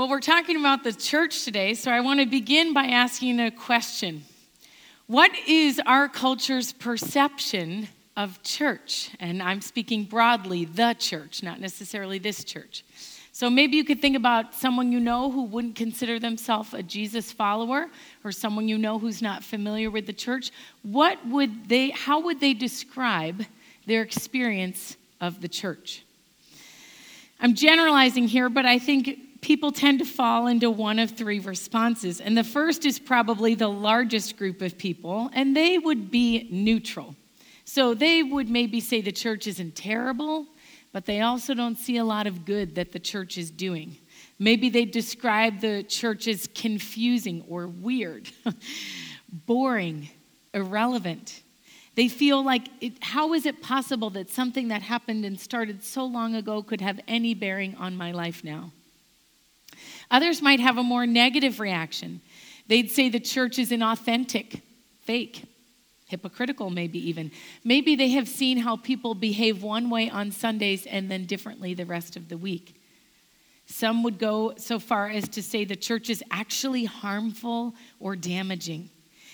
Well, we're talking about the church today, so I want to begin by asking a question. What is our culture's perception of church? And I'm speaking broadly, the church, not necessarily this church. So maybe you could think about someone you know who wouldn't consider themselves a Jesus follower or someone you know who's not familiar with the church. What would they how would they describe their experience of the church? I'm generalizing here, but I think people tend to fall into one of three responses. And the first is probably the largest group of people, and they would be neutral. So they would maybe say the church isn't terrible, but they also don't see a lot of good that the church is doing. Maybe they describe the church as confusing or weird, boring, irrelevant. They feel like, it, how is it possible that something that happened and started so long ago could have any bearing on my life now? Others might have a more negative reaction. They'd say the church is inauthentic, fake, hypocritical, maybe even. Maybe they have seen how people behave one way on Sundays and then differently the rest of the week. Some would go so far as to say the church is actually harmful or damaging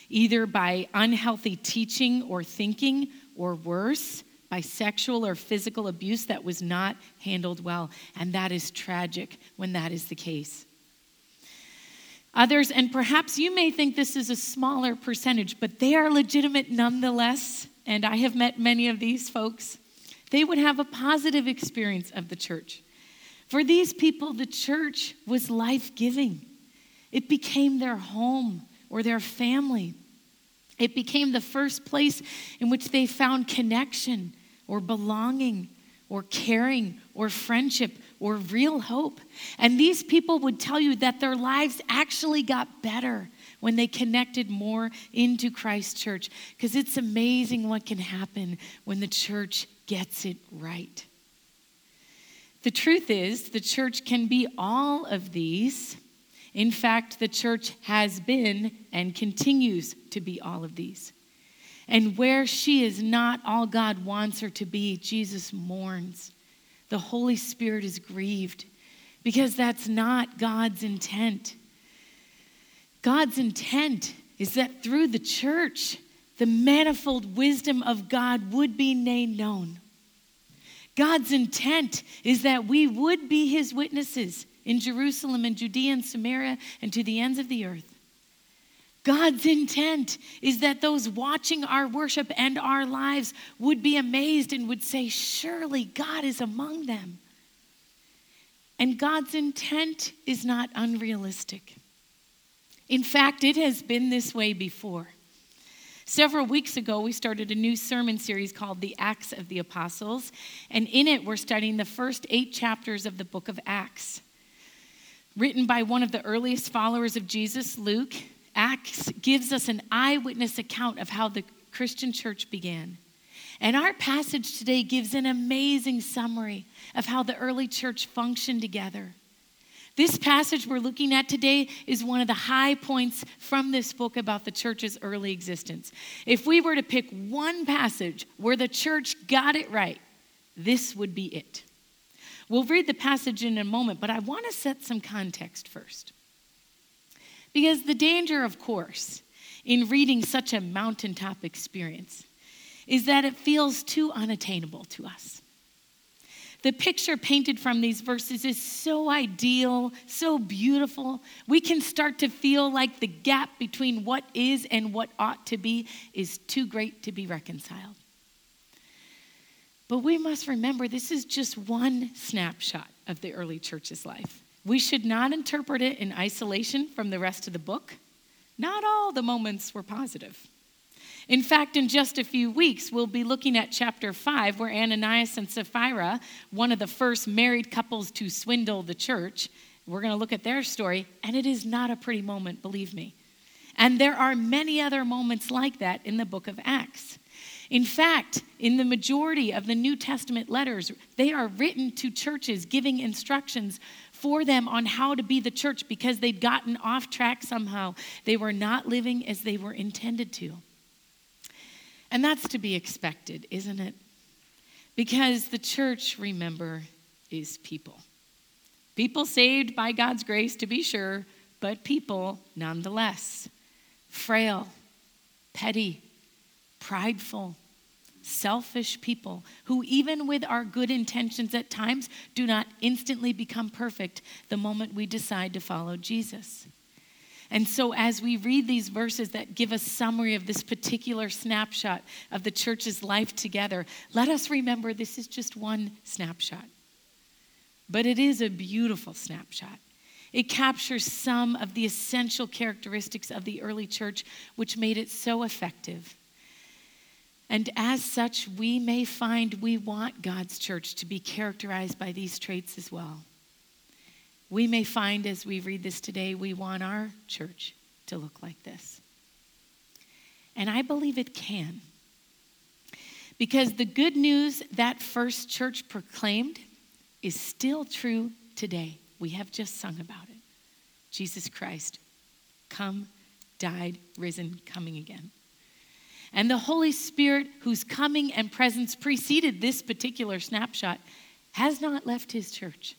either by unhealthy teaching or thinking, or worse, by sexual or physical abuse that was not handled well. And that is tragic when that is the case. Others, and perhaps you may think this is a smaller percentage, but they are legitimate nonetheless. And I have met many of these folks. They would have a positive experience of the church. For these people, the church was life giving, it became their home or their family. It became the first place in which they found connection or belonging or caring or friendship or real hope. And these people would tell you that their lives actually got better when they connected more into Christ Church because it's amazing what can happen when the church gets it right. The truth is, the church can be all of these in fact, the church has been and continues to be all of these. And where she is not all God wants her to be, Jesus mourns. The Holy Spirit is grieved because that's not God's intent. God's intent is that through the church, the manifold wisdom of God would be made known. God's intent is that we would be his witnesses in Jerusalem and Judea and Samaria and to the ends of the earth. God's intent is that those watching our worship and our lives would be amazed and would say, Surely God is among them. And God's intent is not unrealistic. In fact, it has been this way before. Several weeks ago, we started a new sermon series called The Acts of the Apostles, and in it, we're studying the first eight chapters of the book of Acts written by one of the earliest followers of Jesus, Luke, Acts gives us an eyewitness account of how the Christian church began. And our passage today gives an amazing summary of how the early church functioned together. This passage we're looking at today is one of the high points from this book about the church's early existence. If we were to pick one passage where the church got it right, this would be it. We'll read the passage in a moment, but I want to set some context first. Because the danger, of course, in reading such a mountaintop experience is that it feels too unattainable to us. The picture painted from these verses is so ideal, so beautiful. We can start to feel like the gap between what is and what ought to be is too great to be reconciled. But we must remember this is just one snapshot of the early church's life. We should not interpret it in isolation from the rest of the book. Not all the moments were positive. In fact, in just a few weeks, we'll be looking at chapter 5, where Ananias and Sapphira, one of the first married couples to swindle the church, we're going to look at their story, and it is not a pretty moment, believe me. And there are many other moments like that in the book of Acts. In fact, in the majority of the New Testament letters, they are written to churches giving instructions for them on how to be the church because they'd gotten off track somehow. They were not living as they were intended to. And that's to be expected, isn't it? Because the church, remember, is people. People saved by God's grace, to be sure, but people nonetheless. Frail, petty, prideful, selfish people who, even with our good intentions at times, do not instantly become perfect the moment we decide to follow Jesus. And so, as we read these verses that give a summary of this particular snapshot of the church's life together, let us remember this is just one snapshot. But it is a beautiful snapshot. It captures some of the essential characteristics of the early church, which made it so effective. And as such, we may find we want God's church to be characterized by these traits as well. We may find as we read this today, we want our church to look like this. And I believe it can. Because the good news that first church proclaimed is still true today. We have just sung about it. Jesus Christ, come, died, risen, coming again. And the Holy Spirit, whose coming and presence preceded this particular snapshot, has not left his church.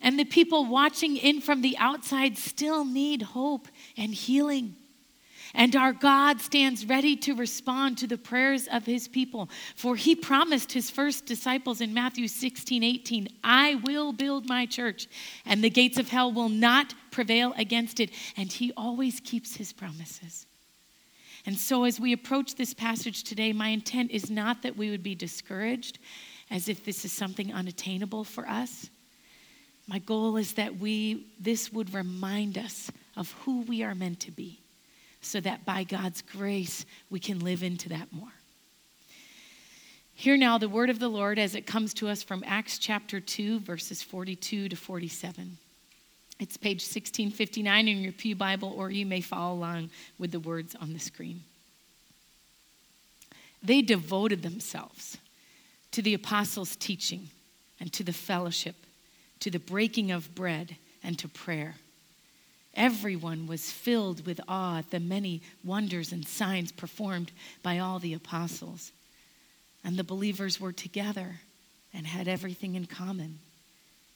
And the people watching in from the outside still need hope and healing. And our God stands ready to respond to the prayers of his people. For he promised his first disciples in Matthew 16, 18, I will build my church, and the gates of hell will not prevail against it. And he always keeps his promises. And so, as we approach this passage today, my intent is not that we would be discouraged as if this is something unattainable for us. My goal is that we this would remind us of who we are meant to be so that by God's grace we can live into that more. Hear now the word of the Lord as it comes to us from Acts chapter 2 verses 42 to 47. It's page 1659 in your Pew Bible, or you may follow along with the words on the screen. They devoted themselves to the apostles' teaching and to the fellowship, to the breaking of bread and to prayer. Everyone was filled with awe at the many wonders and signs performed by all the apostles. And the believers were together and had everything in common.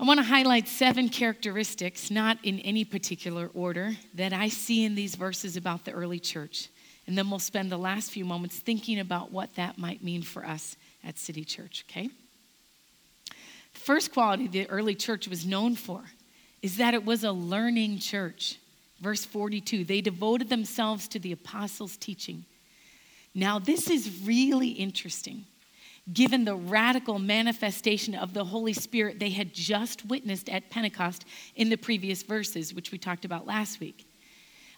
I want to highlight seven characteristics, not in any particular order, that I see in these verses about the early church. And then we'll spend the last few moments thinking about what that might mean for us at City Church, okay? The first quality the early church was known for is that it was a learning church. Verse 42 they devoted themselves to the apostles' teaching. Now, this is really interesting given the radical manifestation of the Holy Spirit they had just witnessed at Pentecost in the previous verses, which we talked about last week.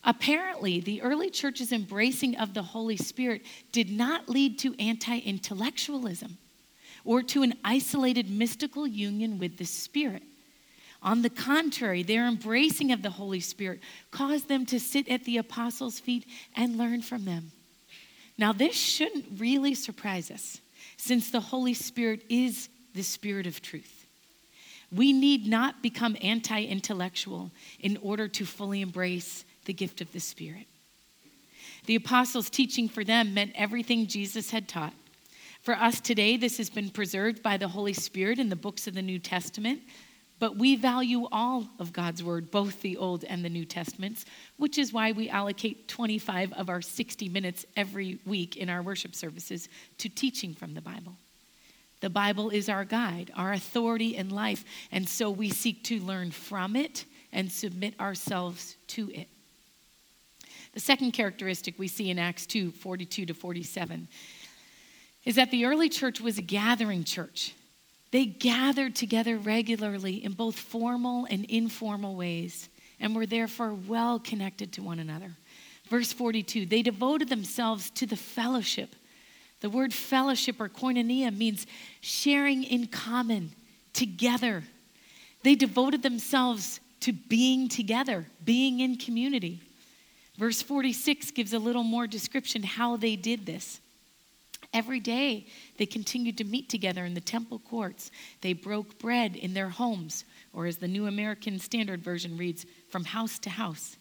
Apparently, the early church's embracing of the Holy Spirit did not lead to anti intellectualism or to an isolated mystical union with the Spirit. On the contrary, their embracing of the Holy Spirit caused them to sit at the apostles' feet and learn from them. Now, this shouldn't really surprise us since the Holy Spirit is the Spirit of truth. We need not become anti intellectual in order to fully embrace the gift of the Spirit. The apostles' teaching for them meant everything Jesus had taught. For us today, this has been preserved by the Holy Spirit in the books of the New Testament, but we value all of God's Word, both the Old and the New Testaments, which is why we allocate 25 of our 60 minutes every week in our worship services to teaching from the Bible. The Bible is our guide, our authority in life, and so we seek to learn from it and submit ourselves to it. The second characteristic we see in Acts 2 42 to 47 is that the early church was a gathering church. They gathered together regularly in both formal and informal ways and were therefore well connected to one another. Verse 42 they devoted themselves to the fellowship. The word fellowship or koinonia means sharing in common, together. They devoted themselves to being together, being in community. Verse 46 gives a little more description how they did this. Every day, they continued to meet together in the temple courts. They broke bread in their homes, or as the New American Standard Version reads, from house to house.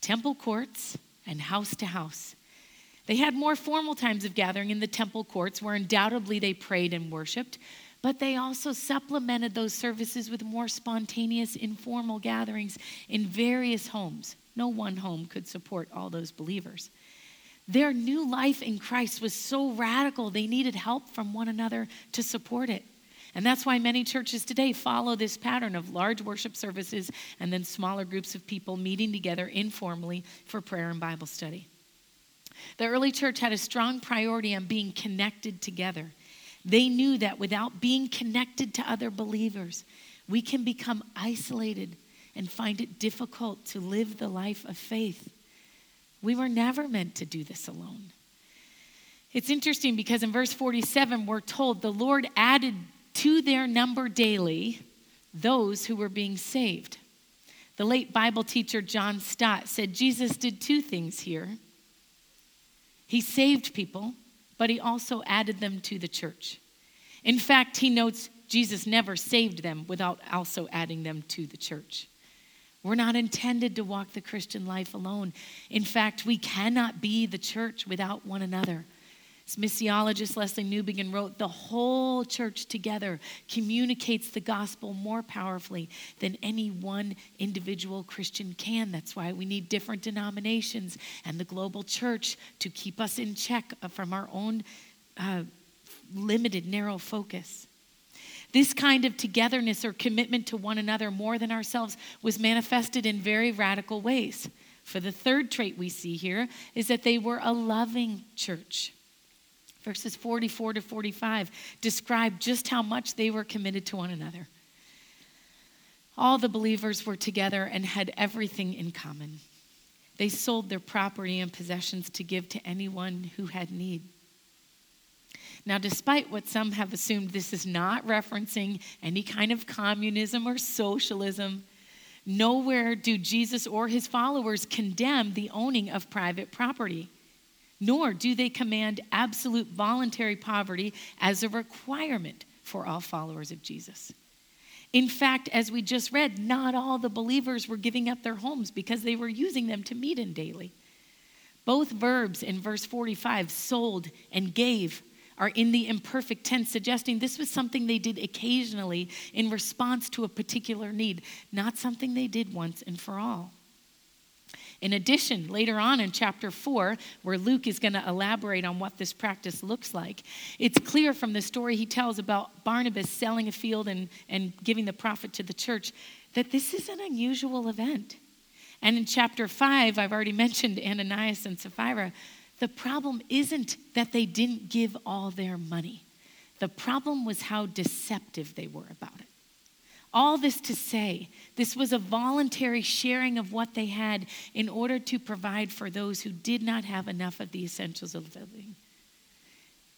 Temple courts and house to house. They had more formal times of gathering in the temple courts where undoubtedly they prayed and worshiped, but they also supplemented those services with more spontaneous, informal gatherings in various homes. No one home could support all those believers. Their new life in Christ was so radical, they needed help from one another to support it. And that's why many churches today follow this pattern of large worship services and then smaller groups of people meeting together informally for prayer and Bible study. The early church had a strong priority on being connected together. They knew that without being connected to other believers, we can become isolated and find it difficult to live the life of faith. We were never meant to do this alone. It's interesting because in verse 47, we're told the Lord added to their number daily those who were being saved. The late Bible teacher John Stott said Jesus did two things here. He saved people, but he also added them to the church. In fact, he notes Jesus never saved them without also adding them to the church. We're not intended to walk the Christian life alone. In fact, we cannot be the church without one another. As missiologist Lesslie Newbigin wrote, the whole church together communicates the gospel more powerfully than any one individual Christian can. That's why we need different denominations and the global church to keep us in check from our own uh, limited, narrow focus. This kind of togetherness or commitment to one another more than ourselves was manifested in very radical ways. For the third trait we see here is that they were a loving church. Verses 44 to 45 describe just how much they were committed to one another. All the believers were together and had everything in common. They sold their property and possessions to give to anyone who had need. Now, despite what some have assumed, this is not referencing any kind of communism or socialism. Nowhere do Jesus or his followers condemn the owning of private property, nor do they command absolute voluntary poverty as a requirement for all followers of Jesus. In fact, as we just read, not all the believers were giving up their homes because they were using them to meet in daily. Both verbs in verse 45, sold and gave, are in the imperfect tense, suggesting this was something they did occasionally in response to a particular need, not something they did once and for all. In addition, later on in chapter 4, where Luke is going to elaborate on what this practice looks like, it's clear from the story he tells about Barnabas selling a field and, and giving the profit to the church that this is an unusual event. And in chapter 5, I've already mentioned Ananias and Sapphira. The problem isn't that they didn't give all their money, the problem was how deceptive they were about it. All this to say, this was a voluntary sharing of what they had in order to provide for those who did not have enough of the essentials of living.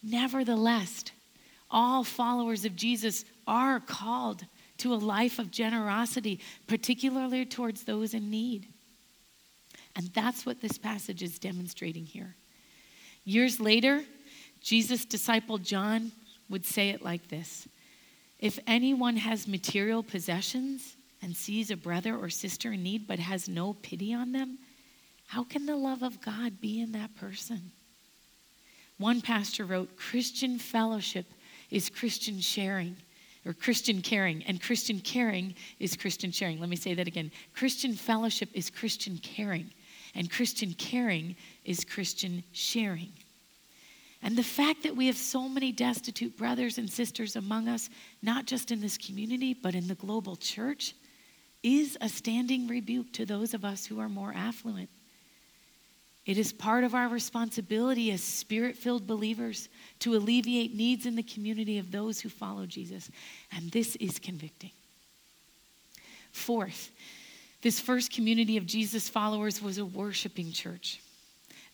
Nevertheless, all followers of Jesus are called to a life of generosity, particularly towards those in need. And that's what this passage is demonstrating here. Years later, Jesus' disciple John would say it like this If anyone has material possessions and sees a brother or sister in need but has no pity on them, how can the love of God be in that person? One pastor wrote Christian fellowship is Christian sharing or Christian caring, and Christian caring is Christian sharing. Let me say that again. Christian fellowship is Christian caring, and Christian caring is Christian sharing. And the fact that we have so many destitute brothers and sisters among us, not just in this community, but in the global church, is a standing rebuke to those of us who are more affluent. It is part of our responsibility as spirit filled believers to alleviate needs in the community of those who follow Jesus. And this is convicting. Fourth, this first community of Jesus followers was a worshiping church.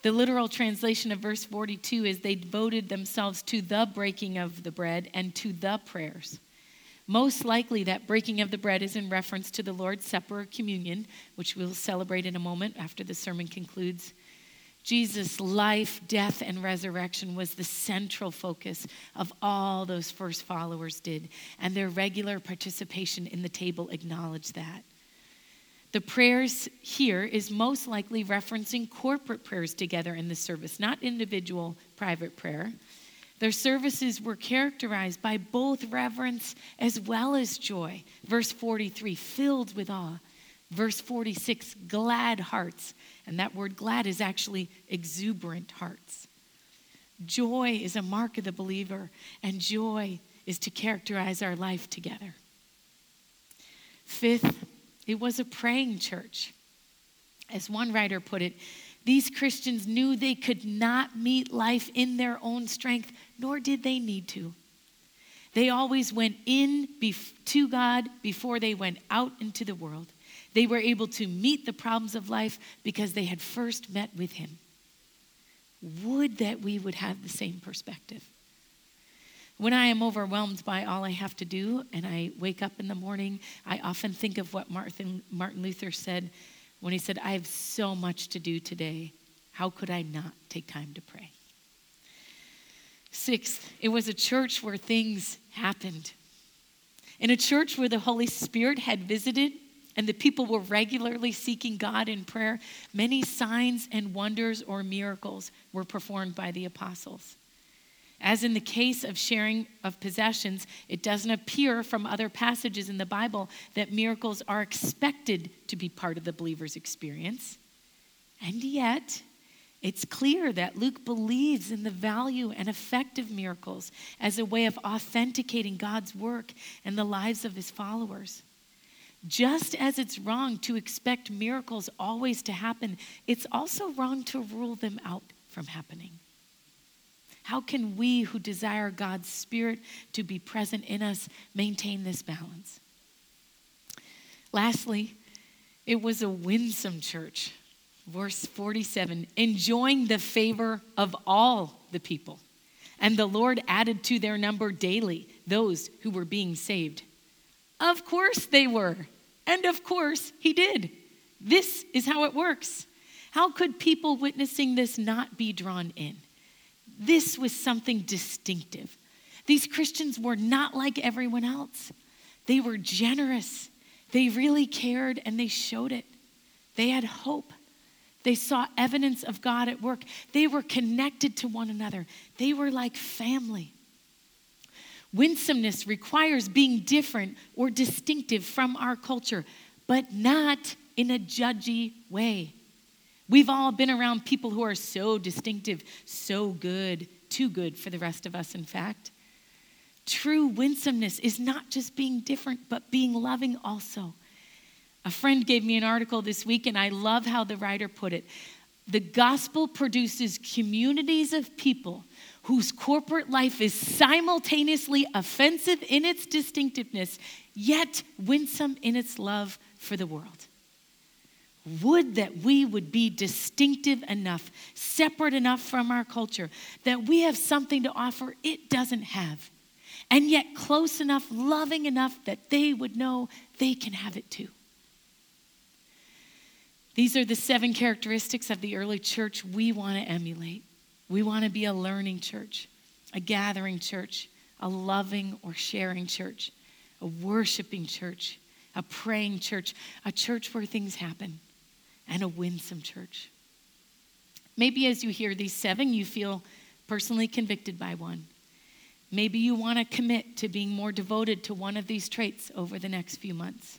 The literal translation of verse 42 is they devoted themselves to the breaking of the bread and to the prayers. Most likely, that breaking of the bread is in reference to the Lord's Supper or communion, which we'll celebrate in a moment after the sermon concludes. Jesus' life, death, and resurrection was the central focus of all those first followers did, and their regular participation in the table acknowledged that. The prayers here is most likely referencing corporate prayers together in the service, not individual private prayer. Their services were characterized by both reverence as well as joy. Verse 43, filled with awe. Verse 46, glad hearts. And that word glad is actually exuberant hearts. Joy is a mark of the believer, and joy is to characterize our life together. Fifth, it was a praying church. As one writer put it, these Christians knew they could not meet life in their own strength, nor did they need to. They always went in to God before they went out into the world. They were able to meet the problems of life because they had first met with Him. Would that we would have the same perspective. When I am overwhelmed by all I have to do and I wake up in the morning, I often think of what Martin, Martin Luther said when he said, I have so much to do today. How could I not take time to pray? Sixth, it was a church where things happened. In a church where the Holy Spirit had visited and the people were regularly seeking God in prayer, many signs and wonders or miracles were performed by the apostles. As in the case of sharing of possessions, it doesn't appear from other passages in the Bible that miracles are expected to be part of the believer's experience. And yet, it's clear that Luke believes in the value and effect of miracles as a way of authenticating God's work and the lives of his followers. Just as it's wrong to expect miracles always to happen, it's also wrong to rule them out from happening. How can we who desire God's Spirit to be present in us maintain this balance? Lastly, it was a winsome church. Verse 47 enjoying the favor of all the people. And the Lord added to their number daily those who were being saved. Of course they were. And of course, he did. This is how it works. How could people witnessing this not be drawn in? This was something distinctive. These Christians were not like everyone else. They were generous. They really cared and they showed it. They had hope. They saw evidence of God at work. They were connected to one another. They were like family. Winsomeness requires being different or distinctive from our culture, but not in a judgy way. We've all been around people who are so distinctive, so good, too good for the rest of us, in fact. True winsomeness is not just being different, but being loving also. A friend gave me an article this week, and I love how the writer put it. The gospel produces communities of people whose corporate life is simultaneously offensive in its distinctiveness, yet winsome in its love for the world. Would that we would be distinctive enough, separate enough from our culture, that we have something to offer it doesn't have, and yet close enough, loving enough that they would know they can have it too. These are the seven characteristics of the early church we want to emulate. We want to be a learning church, a gathering church, a loving or sharing church, a worshiping church, a praying church, a church where things happen, and a winsome church. Maybe as you hear these seven, you feel personally convicted by one. Maybe you want to commit to being more devoted to one of these traits over the next few months.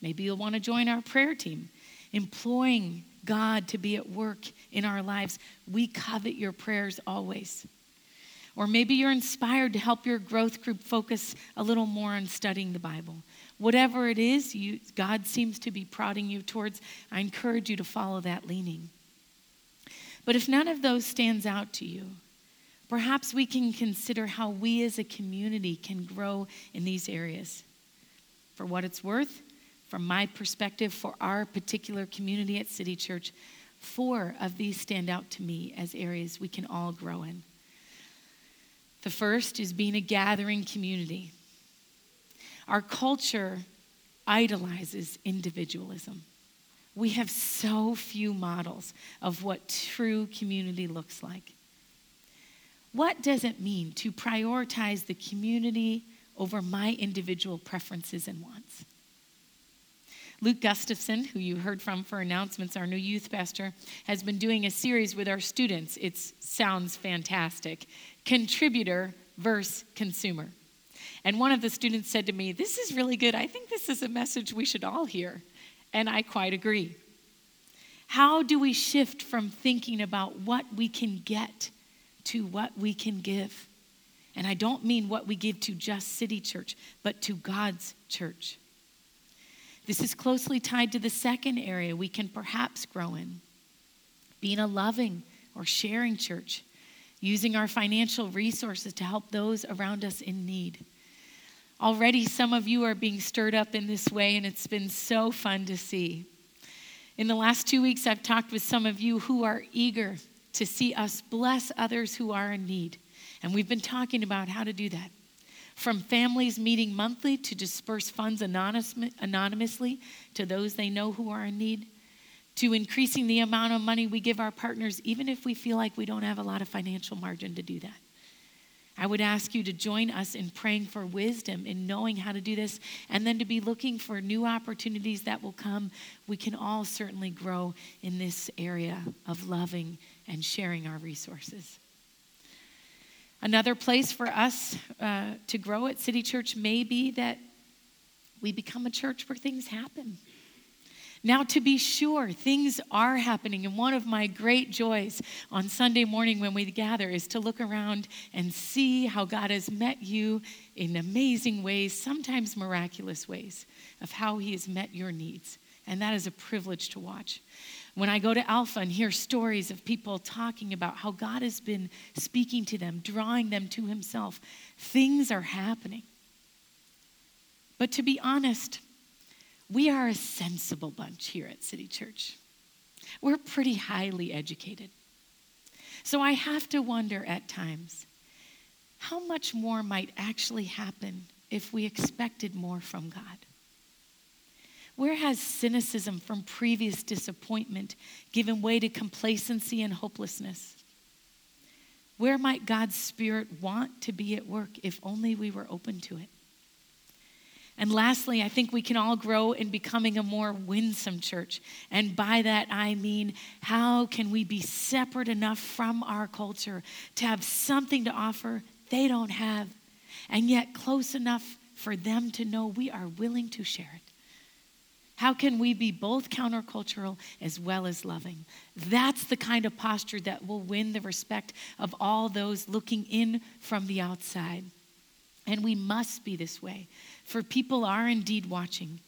Maybe you'll want to join our prayer team, employing God to be at work in our lives. We covet your prayers always. Or maybe you're inspired to help your growth group focus a little more on studying the Bible. Whatever it is you, God seems to be prodding you towards, I encourage you to follow that leaning. But if none of those stands out to you, perhaps we can consider how we as a community can grow in these areas. For what it's worth, from my perspective, for our particular community at City Church, four of these stand out to me as areas we can all grow in. The first is being a gathering community. Our culture idolizes individualism. We have so few models of what true community looks like. What does it mean to prioritize the community over my individual preferences and wants? Luke Gustafson, who you heard from for announcements, our new youth pastor, has been doing a series with our students. It sounds fantastic. Contributor versus consumer. And one of the students said to me, This is really good. I think this is a message we should all hear. And I quite agree. How do we shift from thinking about what we can get to what we can give? And I don't mean what we give to just City Church, but to God's church. This is closely tied to the second area we can perhaps grow in being a loving or sharing church, using our financial resources to help those around us in need. Already, some of you are being stirred up in this way, and it's been so fun to see. In the last two weeks, I've talked with some of you who are eager to see us bless others who are in need. And we've been talking about how to do that. From families meeting monthly to disperse funds anonymously to those they know who are in need, to increasing the amount of money we give our partners, even if we feel like we don't have a lot of financial margin to do that. I would ask you to join us in praying for wisdom in knowing how to do this and then to be looking for new opportunities that will come. We can all certainly grow in this area of loving and sharing our resources. Another place for us uh, to grow at City Church may be that we become a church where things happen. Now, to be sure, things are happening. And one of my great joys on Sunday morning when we gather is to look around and see how God has met you in amazing ways, sometimes miraculous ways, of how He has met your needs. And that is a privilege to watch. When I go to Alpha and hear stories of people talking about how God has been speaking to them, drawing them to Himself, things are happening. But to be honest, we are a sensible bunch here at City Church. We're pretty highly educated. So I have to wonder at times how much more might actually happen if we expected more from God? Where has cynicism from previous disappointment given way to complacency and hopelessness? Where might God's Spirit want to be at work if only we were open to it? And lastly, I think we can all grow in becoming a more winsome church. And by that, I mean, how can we be separate enough from our culture to have something to offer they don't have, and yet close enough for them to know we are willing to share it? How can we be both countercultural as well as loving? That's the kind of posture that will win the respect of all those looking in from the outside. And we must be this way, for people are indeed watching,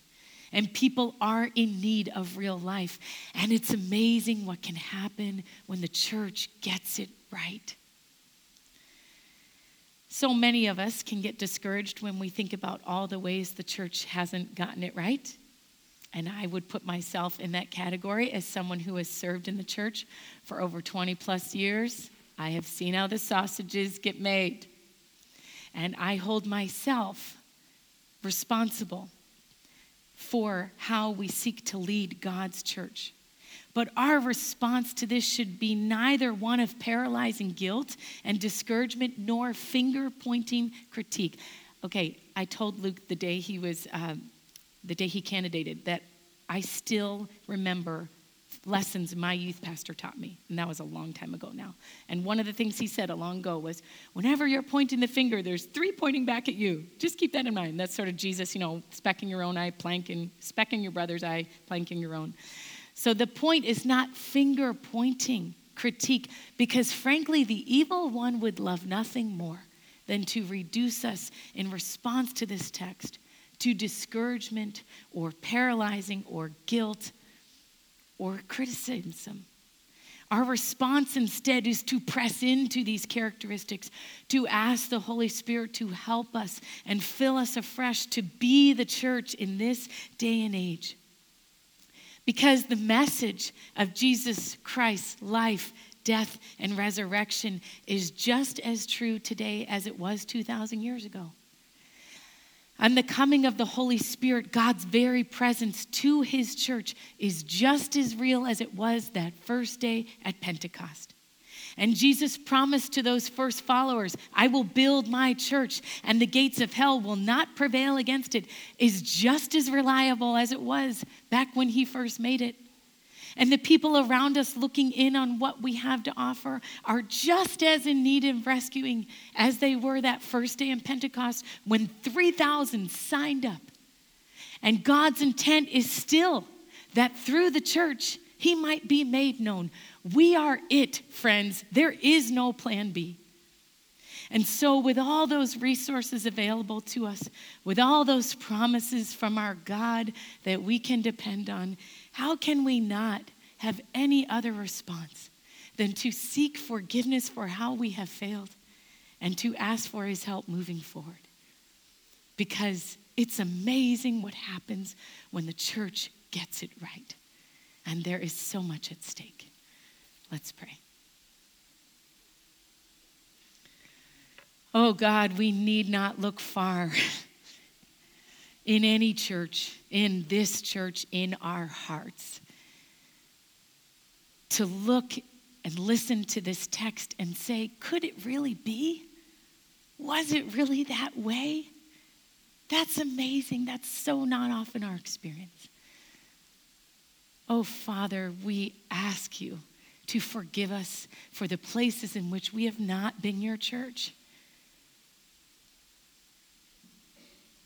and people are in need of real life. And it's amazing what can happen when the church gets it right. So many of us can get discouraged when we think about all the ways the church hasn't gotten it right. And I would put myself in that category as someone who has served in the church for over 20 plus years. I have seen how the sausages get made. And I hold myself responsible for how we seek to lead God's church. But our response to this should be neither one of paralyzing guilt and discouragement nor finger pointing critique. Okay, I told Luke the day he was. Um, the day he candidated, that I still remember lessons my youth pastor taught me. And that was a long time ago now. And one of the things he said a long ago was whenever you're pointing the finger, there's three pointing back at you. Just keep that in mind. That's sort of Jesus, you know, specking your own eye, planking, specking your brother's eye, planking your own. So the point is not finger pointing critique, because frankly, the evil one would love nothing more than to reduce us in response to this text to discouragement or paralyzing or guilt or criticism. Our response instead is to press into these characteristics, to ask the Holy Spirit to help us and fill us afresh to be the church in this day and age. Because the message of Jesus Christ's life, death, and resurrection is just as true today as it was 2,000 years ago. And the coming of the Holy Spirit, God's very presence to his church, is just as real as it was that first day at Pentecost. And Jesus promised to those first followers, I will build my church, and the gates of hell will not prevail against it, is just as reliable as it was back when he first made it. And the people around us looking in on what we have to offer are just as in need of rescuing as they were that first day in Pentecost when 3,000 signed up. And God's intent is still that through the church, he might be made known. We are it, friends. There is no plan B. And so, with all those resources available to us, with all those promises from our God that we can depend on, how can we not have any other response than to seek forgiveness for how we have failed and to ask for his help moving forward? Because it's amazing what happens when the church gets it right. And there is so much at stake. Let's pray. Oh God, we need not look far in any church, in this church, in our hearts, to look and listen to this text and say, could it really be? Was it really that way? That's amazing. That's so not often our experience. Oh, Father, we ask you to forgive us for the places in which we have not been your church.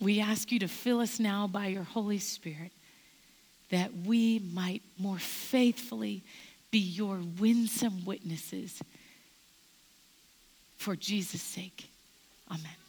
We ask you to fill us now by your Holy Spirit that we might more faithfully be your winsome witnesses for Jesus' sake. Amen.